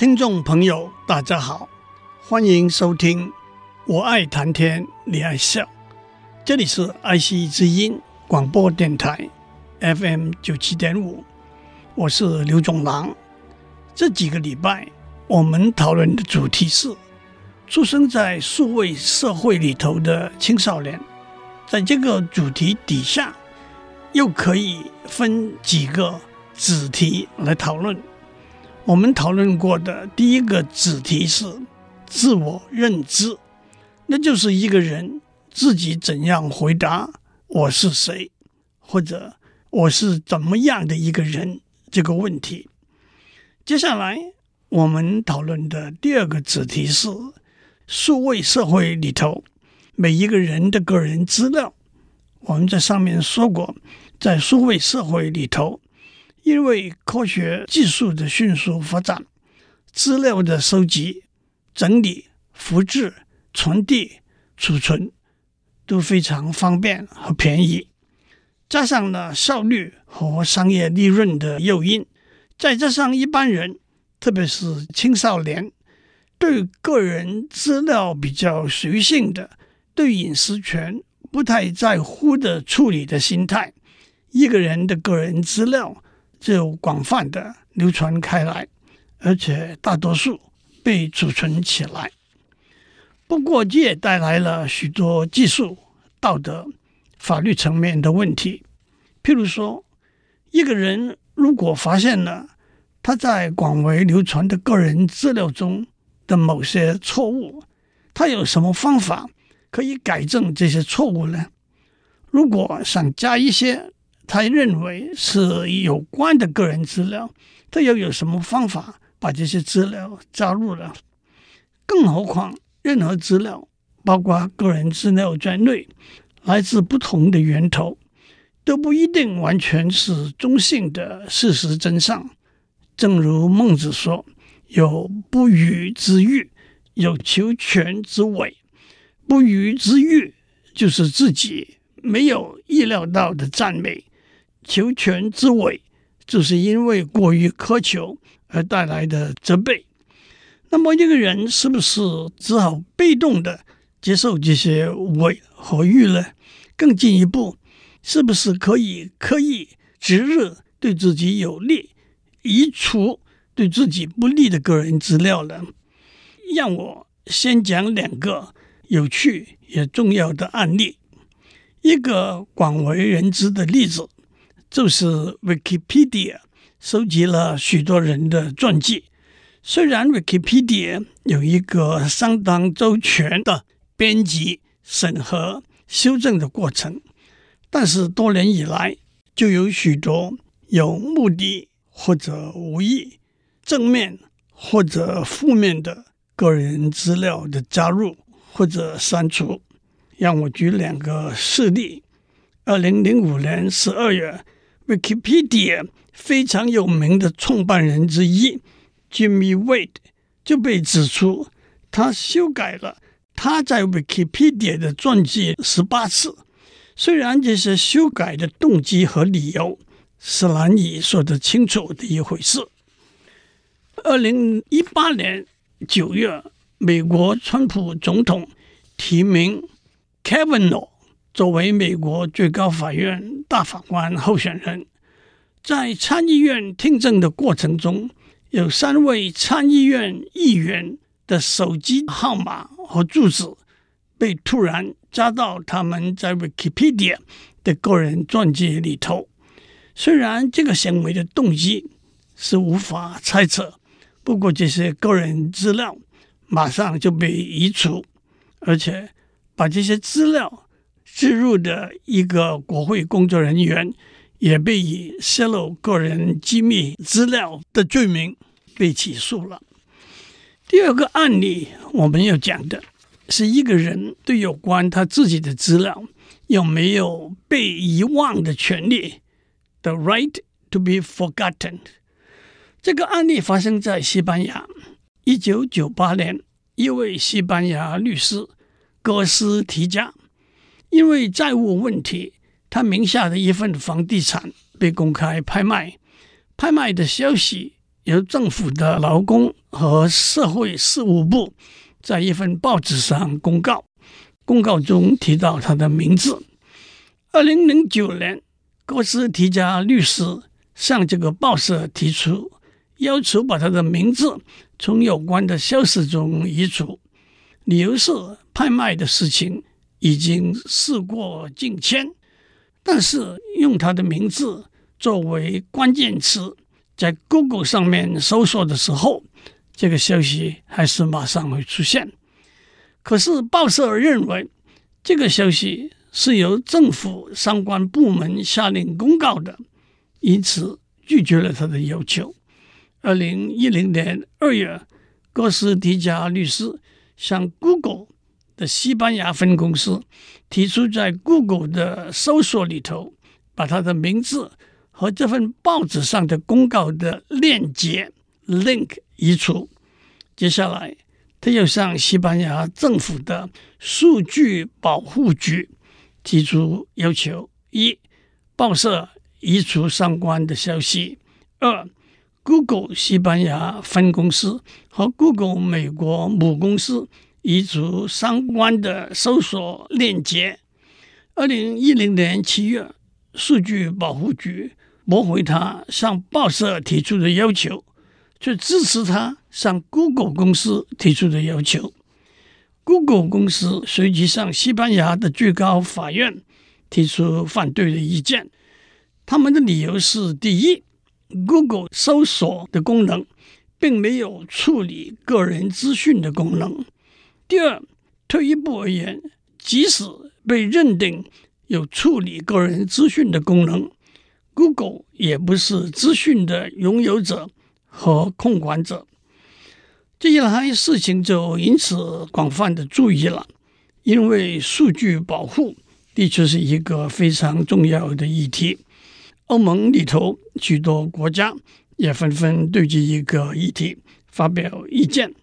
听众朋友，大家好，欢迎收听。我爱谈天，你爱笑。这里是爱惜之音广播电台 FM 九七点五，我是刘总郎。这几个礼拜，我们讨论的主题是出生在数位社会里头的青少年。在这个主题底下，又可以分几个子题来讨论。我们讨论过的第一个子题是自我认知，那就是一个人自己怎样回答“我是谁”或者“我是怎么样的一个人”这个问题。接下来我们讨论的第二个子题是数位社会里头每一个人的个人资料。我们在上面说过，在数位社会里头。因为科学技术的迅速发展，资料的收集、整理、复制、传递、储存都非常方便和便宜，加上了效率和商业利润的诱因，再加上一般人，特别是青少年，对个人资料比较随性的、对隐私权不太在乎的处理的心态，一个人的个人资料。就广泛的流传开来，而且大多数被储存起来。不过，这也带来了许多技术、道德、法律层面的问题。譬如说，一个人如果发现了他在广为流传的个人资料中的某些错误，他有什么方法可以改正这些错误呢？如果想加一些，他认为是有关的个人资料，他又有什么方法把这些资料加入了？更何况，任何资料，包括个人资料在内，来自不同的源头，都不一定完全是中性的事实真相。正如孟子说：“有不虞之誉，有求全之伪。不虞之誉就是自己没有意料到的赞美。”求全之伪，就是因为过于苛求而带来的责备。那么，一个人是不是只好被动的接受这些伪和誉呢？更进一步，是不是可以刻意择日对自己有利，移除对自己不利的个人资料呢？让我先讲两个有趣也重要的案例，一个广为人知的例子。就是 Wikipedia 收集了许多人的传记。虽然 Wikipedia 有一个相当周全的编辑、审核、修正的过程，但是多年以来就有许多有目的或者无意、正面或者负面的个人资料的加入或者删除。让我举两个事例：二零零五年十二月。Wikipedia 非常有名的创办人之一 Jimmy Wade 就被指出，他修改了他在 Wikipedia 的传记十八次。虽然这些修改的动机和理由是难以说得清楚的一回事。二零一八年九月，美国川普总统提名 Kavanaugh 作为美国最高法院大法官候选人，在参议院听证的过程中，有三位参议院议员的手机号码和住址被突然加到他们在 Wikipedia 的个人传记里头。虽然这个行为的动机是无法猜测，不过这些个人资料马上就被移除，而且把这些资料。置入的一个国会工作人员也被以泄露个人机密资料的罪名被起诉了。第二个案例我们要讲的是一个人对有关他自己的资料有没有被遗忘的权利，the right to be forgotten。这个案例发生在西班牙，一九九八年，一位西班牙律师哥斯提加因为债务问题，他名下的一份房地产被公开拍卖，拍卖的消息。由政府的劳工和社会事务部在一份报纸上公告，公告中提到他的名字。二零零九年，哥斯提加律师向这个报社提出要求，把他的名字从有关的消息中移除，理由是拍卖的事情已经事过境迁，但是用他的名字作为关键词。在 Google 上面搜索的时候，这个消息还是马上会出现。可是报社认为这个消息是由政府相关部门下令公告的，因此拒绝了他的要求。二零一零年二月，哥斯迪加律师向 Google 西班牙分公司提出，在 Google 的搜索里头把他的名字。和这份报纸上的公告的链接 link 移除。接下来，他又向西班牙政府的数据保护局提出要求：一、报社移除相关的消息；二、Google 西班牙分公司和 Google 美国母公司移除相关的搜索链接。二零一零年七月，数据保护局。驳回他向报社提出的要求，却支持他向 Google 公司提出的要求。Google 公司随即向西班牙的最高法院提出反对的意见。他们的理由是：第一，Google 搜索的功能并没有处理个人资讯的功能；第二，退一步而言，即使被认定有处理个人资讯的功能。Google 也不是资讯的拥有者和控管者，这一来事情就因此广泛的注意了。因为数据保护的确是一个非常重要的议题，欧盟里头许多国家也纷纷对这一个议题发表意见。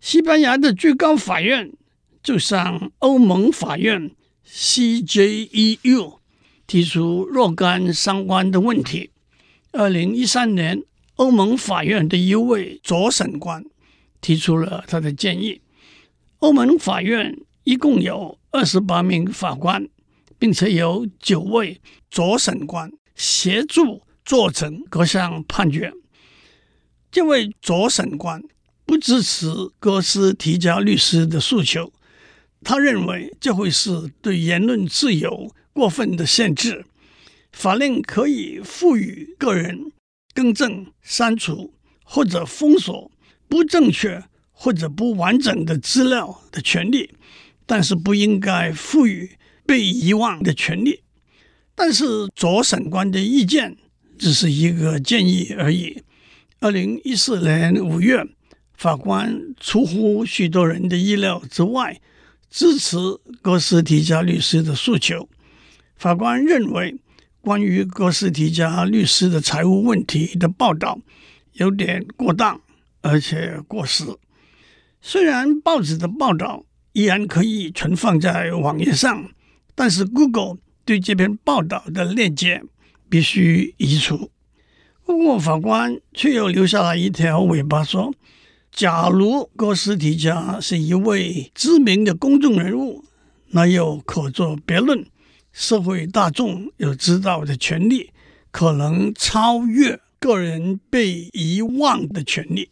西班牙的最高法院就向欧盟法院 CJEU。提出若干相关的问题。二零一三年，欧盟法院的一位左审官提出了他的建议。欧盟法院一共有二十八名法官，并且有九位左审官协助做成各项判决。这位左审官不支持戈斯提加律师的诉求，他认为这会是对言论自由。过分的限制，法令可以赋予个人更正、删除或者封锁不正确或者不完整的资料的权利，但是不应该赋予被遗忘的权利。但是左审官的意见只是一个建议而已。二零一四年五月，法官出乎许多人的意料之外，支持哥斯提加律师的诉求。法官认为，关于哥斯提加律师的财务问题的报道有点过当，而且过时。虽然报纸的报道依然可以存放在网页上，但是 Google 对这篇报道的链接必须移除。不过，法官却又留下了一条尾巴，说：假如哥斯提加是一位知名的公众人物，那又可作别论。社会大众有知道的权利，可能超越个人被遗忘的权利。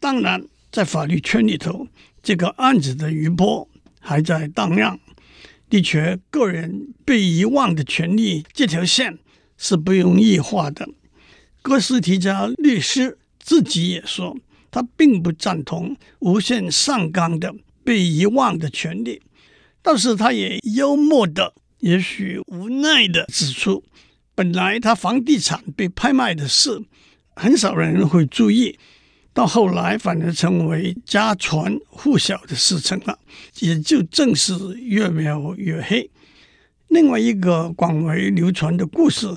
当然，在法律圈里头，这个案子的余波还在荡漾。的确，个人被遗忘的权利这条线是不容易画的。哥斯提加律师自己也说，他并不赞同无限上纲的被遗忘的权利，但是他也幽默的。也许无奈的指出，本来他房地产被拍卖的事，很少人会注意，到后来反而成为家传户晓的事情了，也就正是越描越黑。另外一个广为流传的故事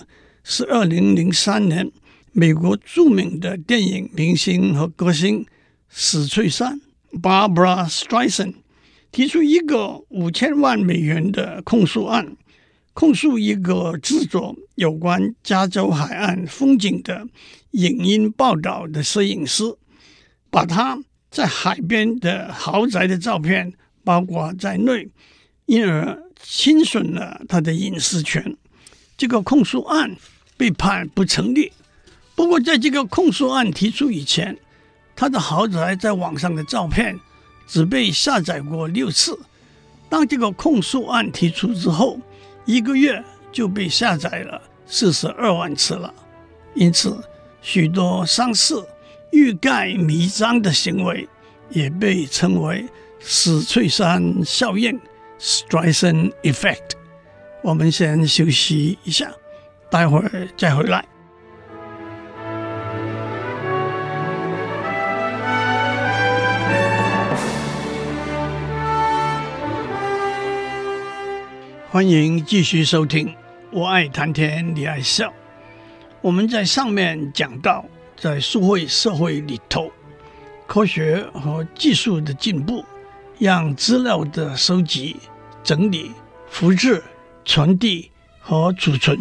是，二零零三年，美国著名的电影明星和歌星史翠珊 （Barbara Streisand） 提出一个五千万美元的控诉案，控诉一个制作有关加州海岸风景的影音报道的摄影师，把他在海边的豪宅的照片包括在内，因而侵损了他的隐私权。这个控诉案被判不成立。不过，在这个控诉案提出以前，他的豪宅在网上的照片只被下载过六次。当这个控诉案提出之后，一个月就被下载了四十二万次了。因此，许多上市欲盖弥彰的行为也被称为史翠珊效应 （Streisand Effect）。我们先休息一下，待会儿再回来。欢迎继续收听，我爱谈天，你爱笑。我们在上面讲到，在数会社会里头，科学和技术的进步，让资料的收集、整理、复制、传递和储存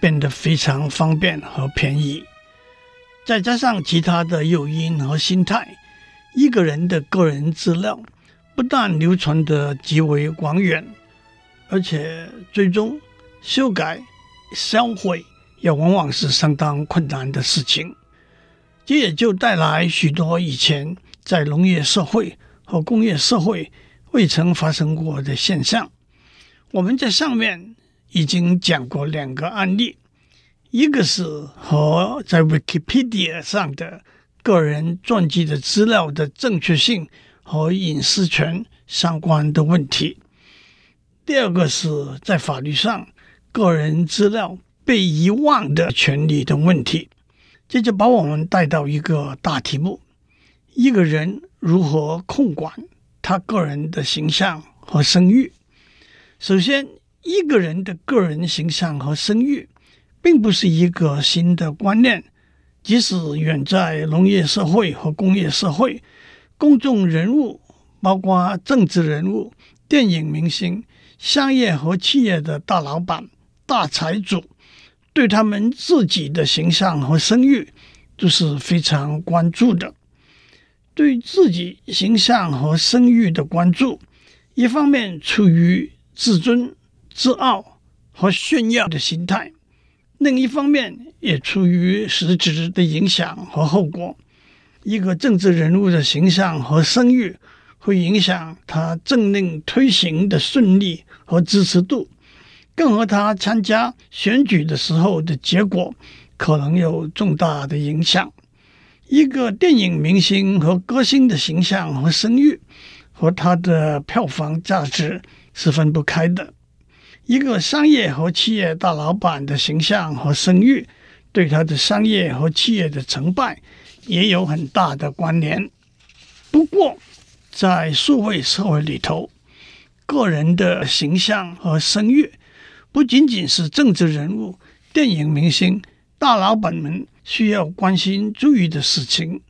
变得非常方便和便宜。再加上其他的诱因和心态，一个人的个人资料不但流传得极为广远。而且最终修改、销毁也往往是相当困难的事情，这也就带来许多以前在农业社会和工业社会未曾发生过的现象。我们在上面已经讲过两个案例，一个是和在 Wikipedia 上的个人传记的资料的正确性和隐私权相关的问题。第二个是在法律上，个人资料被遗忘的权利的问题，这就把我们带到一个大题目：一个人如何控管他个人的形象和声誉。首先，一个人的个人形象和声誉，并不是一个新的观念，即使远在农业社会和工业社会，公众人物，包括政治人物、电影明星。商业和企业的大老板、大财主，对他们自己的形象和声誉都是非常关注的。对自己形象和声誉的关注，一方面出于自尊、自傲和炫耀的心态，另一方面也出于实质的影响和后果。一个政治人物的形象和声誉，会影响他政令推行的顺利和支持度，更和他参加选举的时候的结果可能有重大的影响。一个电影明星和歌星的形象和声誉，和他的票房价值是分不开的。一个商业和企业大老板的形象和声誉，对他的商业和企业的成败也有很大的关联。不过，在数位社会里头，个人的形象和声誉，不仅仅是政治人物、电影明星、大老板们需要关心注意的事情，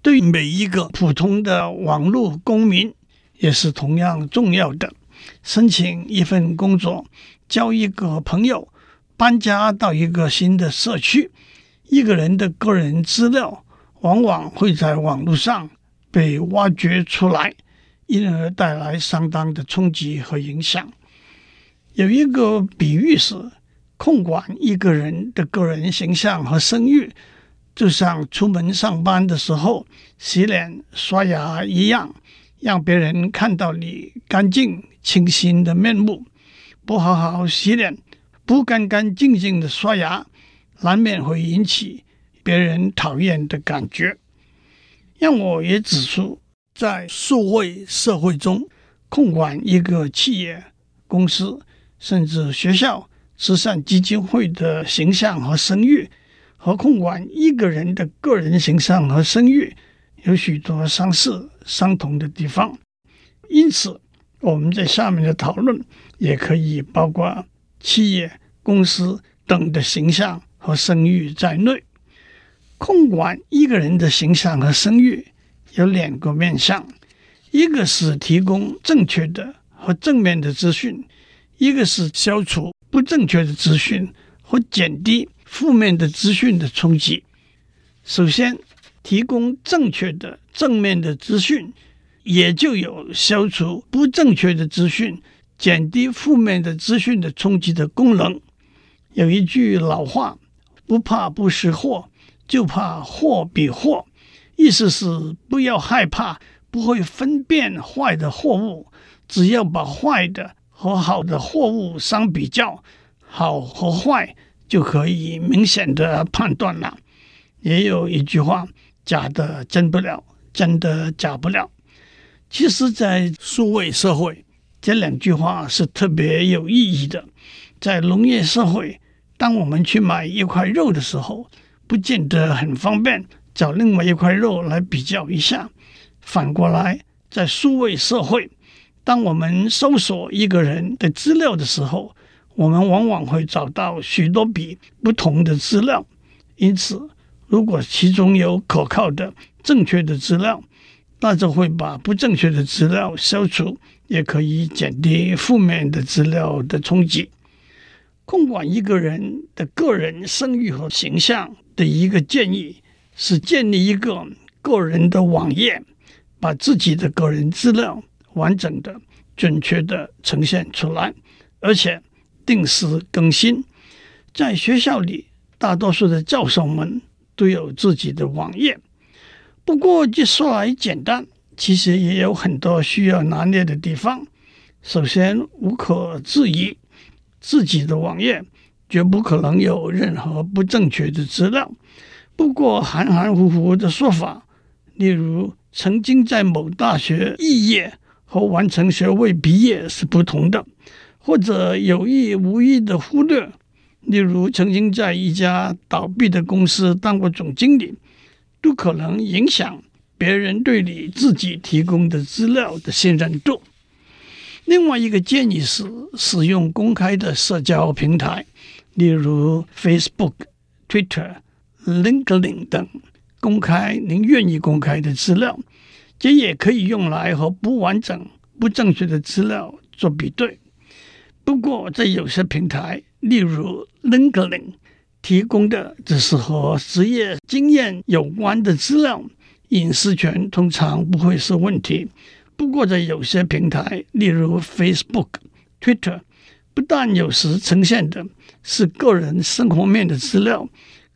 对每一个普通的网络公民也是同样重要的。申请一份工作、交一个朋友、搬家到一个新的社区，一个人的个人资料往往会在网络上被挖掘出来。因而带来相当的冲击和影响。有一个比喻是，控管一个人的个人形象和声誉，就像出门上班的时候洗脸刷牙一样，让别人看到你干净清新的面目。不好好洗脸，不干干净净的刷牙，难免会引起别人讨厌的感觉。让我也指出。在数位社会中，控管一个企业、公司，甚至学校、慈善基金会的形象和声誉，和控管一个人的个人形象和声誉有许多相似相同的地方。因此，我们在下面的讨论也可以包括企业、公司等的形象和声誉在内。控管一个人的形象和声誉有两个面向，一个是提供正确的和正面的资讯，一个是消除不正确的资讯或减低负面的资讯的冲击。首先，提供正确的正面的资讯，也就有消除不正确的资讯、减低负面的资讯的冲击的功能。有一句老话：“不怕不识货，就怕货比货。”意思是不要害怕不会分辨坏的货物，只要把坏的和好的货物相比较，好和坏就可以明显的判断了。也有一句话：“假的真不了，真的假不了。”其实，在数位社会，这两句话是特别有意义的。在农业社会，当我们去买一块肉的时候，不见得很方便找另外一块肉来比较一下。反过来，在数位社会，当我们搜索一个人的资料的时候，我们往往会找到许多笔不同的资料。因此，如果其中有可靠的、正确的资料，那就会把不正确的资料消除，也可以减低负面的资料的冲击。控管一个人的个人声誉和形象的一个建议是建立一个个人的网页，把自己的个人资料完整的、准确的呈现出来，而且定时更新。在学校里，大多数的教授们都有自己的网页。不过，这说来简单，其实也有很多需要拿捏的地方。首先，无可置疑，自己的网页绝不可能有任何不正确的资料。不过，含含糊糊的说法，例如曾经在某大学肄业和完成学位毕业是不同的，或者有意无意的忽略，例如曾经在一家倒闭的公司当过总经理。都可能影响别人对你自己提供的资料的信任度。另外一个建议是使用公开的社交平台，例如 Facebook、Twitter、LinkedIn 等，公开您愿意公开的资料。这也可以用来和不完整、不正确的资料做比对。不过，在有些平台，例如 LinkedIn。提供的只是和职业经验有关的资料，隐私权通常不会是问题。不过，在有些平台，例如 Facebook、Twitter，不但有时呈现的是个人生活面的资料，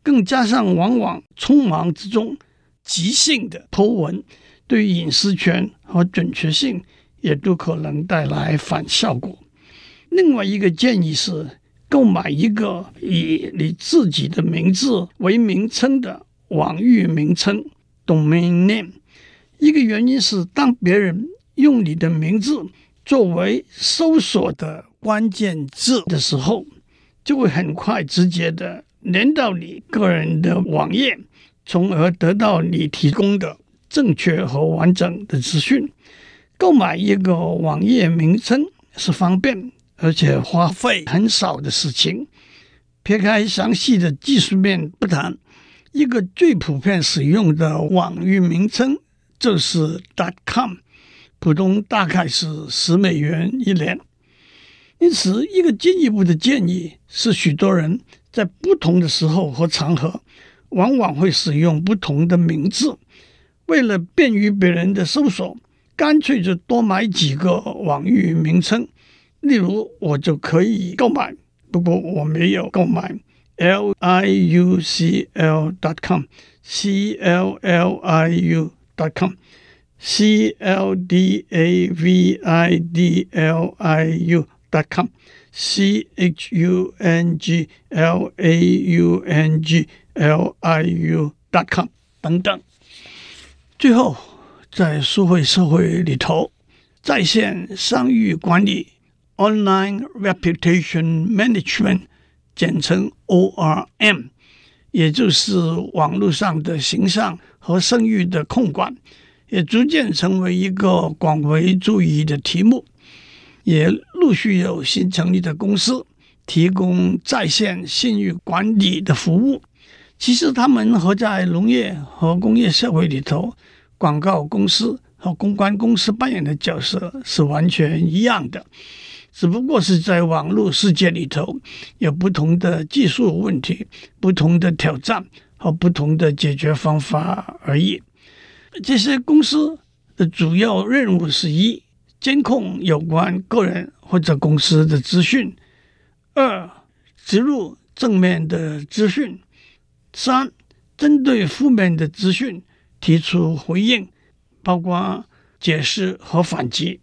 更加上往往匆忙之中即兴的 po 文，对隐私权和准确性也都可能带来反效果。另外一个建议是。购买一个以你自己的名字为名称的网域名称 （domain name）。一个原因是，当别人用你的名字作为搜索的关键字的时候，就会很快直接的连到你个人的网页，从而得到你提供的正确和完整的资讯。购买一个网页名称是方便。而且花费很少的事情，撇开详细的技术面不谈，一个最普遍使用的网域名称就是 .com，普通大概是十美元一年。因此，一个进一步的建议是，许多人在不同的时候和场合，往往会使用不同的名字，为了便于别人的搜索，干脆就多买几个网域名称。例如，我就可以购买，不过我没有购买。L i u c l dot com c l l i u dot com c l d a v i d l i u dot com c h u n g l a u n g l i u dot com 等等。最后，在数位社会里头，在线商誉管理。（Online Reputation Management），简称 ORM，也就是网络上的形象和声誉的控管，也逐渐成为一个广为注意的题目。也陆续有新成立的公司提供在线信誉管理的服务。其实，他们和在农业和工业社会里头，广告公司和公关公司扮演的角色是完全一样的，只不过是在网络世界里头有不同的技术问题、不同的挑战和不同的解决方法而已。这些公司的主要任务是：一、监控有关个人或者公司的资讯；二、植入正面的资讯。三、针对负面的资讯提出回应，包括解释和反击。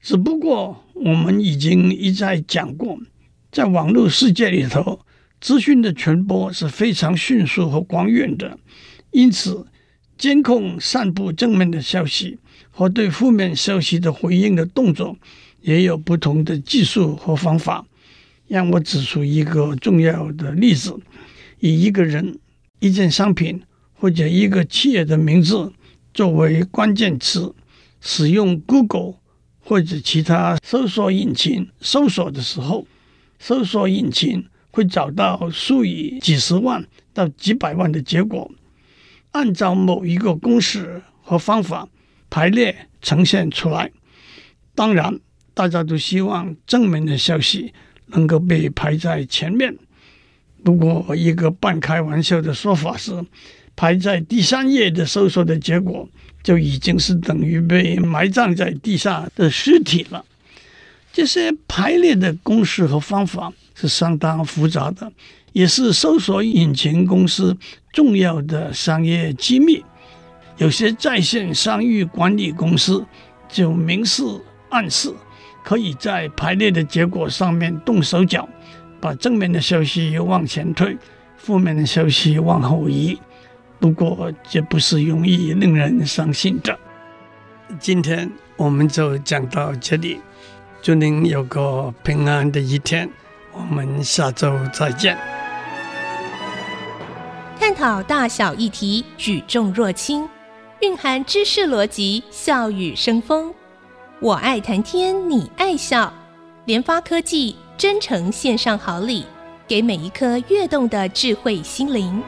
只不过我们已经一再讲过，在网络世界里头，资讯的传播是非常迅速和广远的，因此监控散布正面的消息和对负面消息的回应的动作也有不同的技术和方法。让我指出一个重要的例子：以一个人。一件商品或者一个企业的名字作为关键词，使用 Google 或者其他搜索引擎搜索的时候，搜索引擎会找到数以几十万到几百万的结果，按照某一个公式和方法排列呈现出来。当然，大家都希望正面的消息能够被排在前面。不过，一个半开玩笑的说法是，排在第三页的搜索的结果就已经是等于被埋葬在地下的尸体了。这些排列的公式和方法是相当复杂的，也是搜索引擎公司重要的商业机密。有些在线商誉管理公司就明示暗示，可以在排列的结果上面动手脚。把正面的消息往前推，负面的消息往后移。不过，这不是容易令人相信的。今天我们就讲到这里，祝您有个平安的一天。我们下周再见。探讨大小议题，举重若轻，蕴含知识逻辑，笑语生风。我爱谈天，你爱笑。联发科技。真诚献上好礼，给每一颗跃动的智慧心灵。